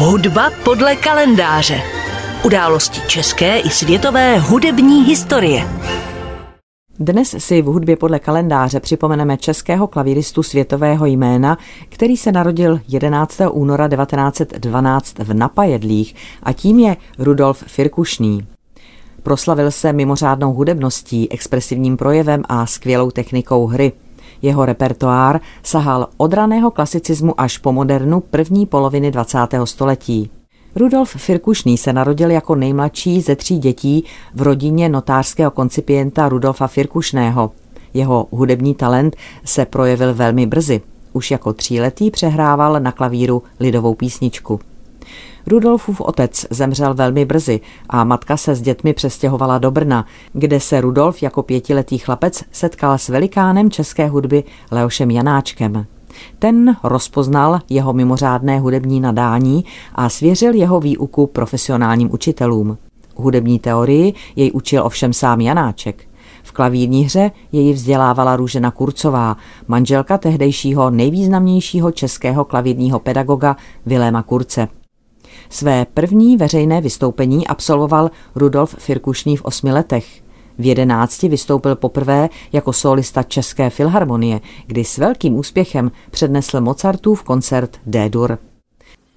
Hudba podle kalendáře. Události české i světové hudební historie. Dnes si v hudbě podle kalendáře připomeneme českého klavíristu světového jména, který se narodil 11. února 1912 v Napajedlích a tím je Rudolf Firkušný. Proslavil se mimořádnou hudebností, expresivním projevem a skvělou technikou hry. Jeho repertoár sahal od raného klasicismu až po modernu první poloviny 20. století. Rudolf Firkušný se narodil jako nejmladší ze tří dětí v rodině notářského koncipienta Rudolfa Firkušného. Jeho hudební talent se projevil velmi brzy. Už jako tříletý přehrával na klavíru lidovou písničku. Rudolfův otec zemřel velmi brzy a matka se s dětmi přestěhovala do Brna, kde se Rudolf jako pětiletý chlapec setkal s velikánem české hudby Leošem Janáčkem. Ten rozpoznal jeho mimořádné hudební nadání a svěřil jeho výuku profesionálním učitelům. Hudební teorii jej učil ovšem sám Janáček. V klavírní hře jej vzdělávala Růžena Kurcová, manželka tehdejšího nejvýznamnějšího českého klavírního pedagoga Viléma Kurce. Své první veřejné vystoupení absolvoval Rudolf Firkušný v osmi letech. V jedenácti vystoupil poprvé jako solista České filharmonie, kdy s velkým úspěchem přednesl Mozartův koncert D-dur.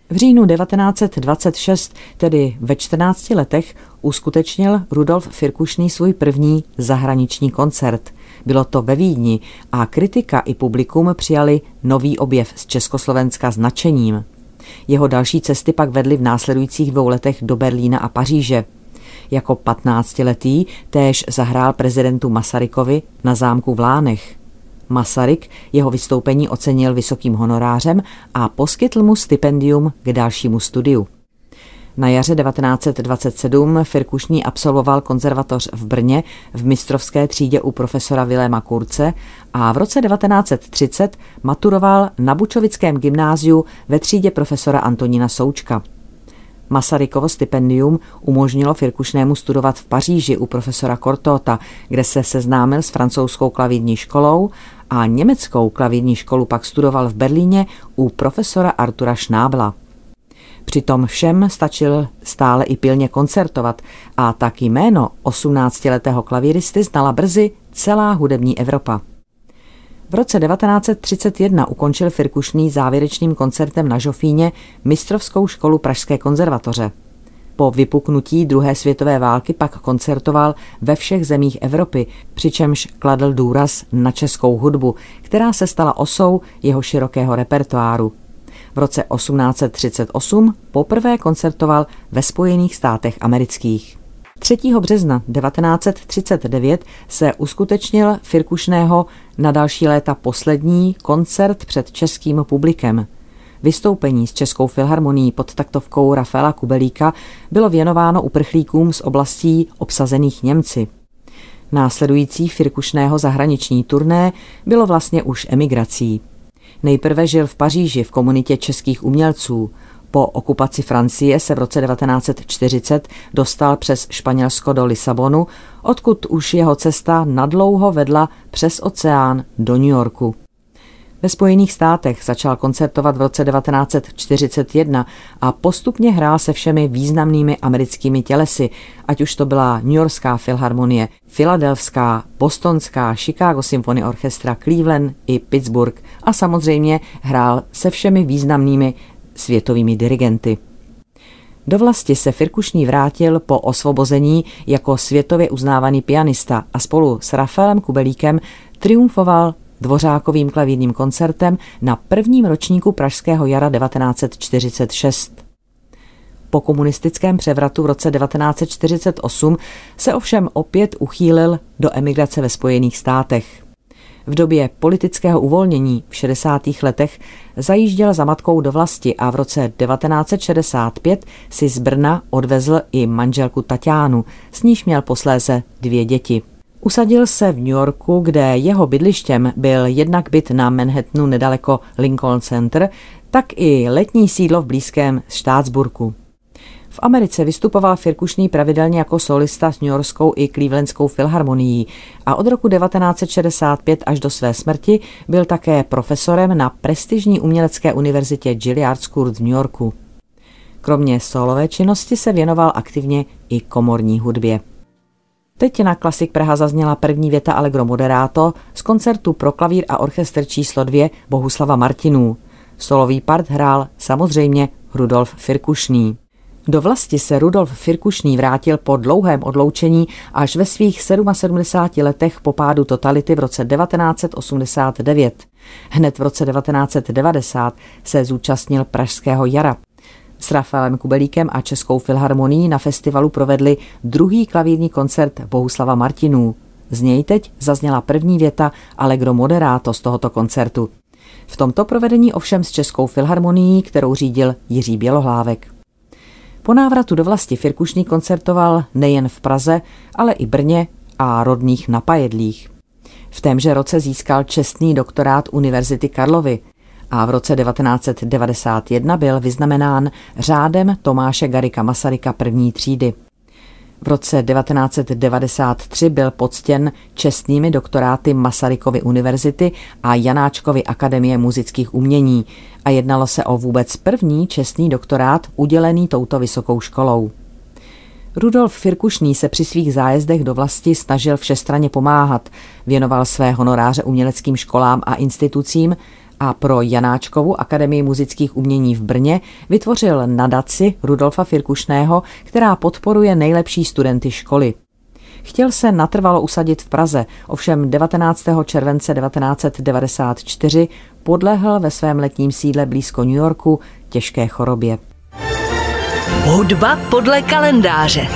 V říjnu 1926, tedy ve 14 letech, uskutečnil Rudolf Firkušný svůj první zahraniční koncert. Bylo to ve Vídni a kritika i publikum přijali nový objev z Československa značením. Jeho další cesty pak vedly v následujících dvou letech do Berlína a Paříže. Jako 15-letý též zahrál prezidentu Masarykovi na zámku v Lánech. Masaryk jeho vystoupení ocenil vysokým honorářem a poskytl mu stipendium k dalšímu studiu. Na jaře 1927 Firkušní absolvoval konzervatoř v Brně v mistrovské třídě u profesora Viléma Kurce a v roce 1930 maturoval na Bučovickém gymnáziu ve třídě profesora Antonína Součka. Masarykovo stipendium umožnilo Firkušnému studovat v Paříži u profesora Kortota, kde se seznámil s francouzskou klavírní školou a německou klavírní školu pak studoval v Berlíně u profesora Artura Šnábla. Přitom všem stačil stále i pilně koncertovat a tak jméno 18-letého klavíristy znala brzy celá hudební Evropa. V roce 1931 ukončil Firkušný závěrečným koncertem na Žofíně mistrovskou školu Pražské konzervatoře. Po vypuknutí druhé světové války pak koncertoval ve všech zemích Evropy, přičemž kladl důraz na českou hudbu, která se stala osou jeho širokého repertoáru. V roce 1838 poprvé koncertoval ve Spojených státech amerických. 3. března 1939 se uskutečnil Firkušného na další léta poslední koncert před českým publikem. Vystoupení s Českou filharmonií pod taktovkou Rafaela Kubelíka bylo věnováno uprchlíkům z oblastí obsazených Němci. Následující Firkušného zahraniční turné bylo vlastně už emigrací. Nejprve žil v Paříži v komunitě českých umělců. Po okupaci Francie se v roce 1940 dostal přes Španělsko do Lisabonu, odkud už jeho cesta nadlouho vedla přes oceán do New Yorku. Ve Spojených státech začal koncertovat v roce 1941 a postupně hrál se všemi významnými americkými tělesy, ať už to byla New Yorkská filharmonie, Filadelfská, Bostonská, Chicago Symphony Orchestra, Cleveland i Pittsburgh a samozřejmě hrál se všemi významnými světovými dirigenty. Do vlasti se Firkušný vrátil po osvobození jako světově uznávaný pianista a spolu s Rafaelem Kubelíkem triumfoval dvořákovým klavírním koncertem na prvním ročníku Pražského jara 1946. Po komunistickém převratu v roce 1948 se ovšem opět uchýlil do emigrace ve Spojených státech. V době politického uvolnění v 60. letech zajížděl za matkou do vlasti a v roce 1965 si z Brna odvezl i manželku Tatiánu, s níž měl posléze dvě děti. Usadil se v New Yorku, kde jeho bydlištěm byl jednak byt na Manhattanu nedaleko Lincoln Center, tak i letní sídlo v blízkém Štátsburku. V Americe vystupoval Firkušný pravidelně jako solista s New Yorkskou i Clevelandskou filharmonií a od roku 1965 až do své smrti byl také profesorem na prestižní umělecké univerzitě Juilliard School v New Yorku. Kromě solové činnosti se věnoval aktivně i komorní hudbě. Teď na Klasik Praha zazněla první věta Allegro Moderato z koncertu pro klavír a orchestr číslo 2 Bohuslava Martinů. Solový part hrál samozřejmě Rudolf Firkušný. Do vlasti se Rudolf Firkušný vrátil po dlouhém odloučení až ve svých 77 letech po pádu totality v roce 1989. Hned v roce 1990 se zúčastnil Pražského jara. S Rafaelem Kubelíkem a Českou filharmonií na festivalu provedli druhý klavírní koncert Bohuslava Martinů. Z něj teď zazněla první věta Allegro Moderato z tohoto koncertu. V tomto provedení ovšem s Českou filharmonií, kterou řídil Jiří Bělohlávek. Po návratu do vlasti Firkušný koncertoval nejen v Praze, ale i Brně a rodných Napajedlích. V témže roce získal čestný doktorát Univerzity Karlovy a v roce 1991 byl vyznamenán řádem Tomáše Garika Masaryka první třídy. V roce 1993 byl poctěn čestnými doktoráty Masarykovy univerzity a Janáčkovy akademie muzických umění a jednalo se o vůbec první čestný doktorát udělený touto vysokou školou. Rudolf Firkušný se při svých zájezdech do vlasti snažil všestranně pomáhat, věnoval své honoráře uměleckým školám a institucím a pro Janáčkovu Akademii muzických umění v Brně vytvořil nadaci Rudolfa Firkušného, která podporuje nejlepší studenty školy. Chtěl se natrvalo usadit v Praze, ovšem 19. července 1994 podlehl ve svém letním sídle blízko New Yorku těžké chorobě. Hudba podle kalendáře.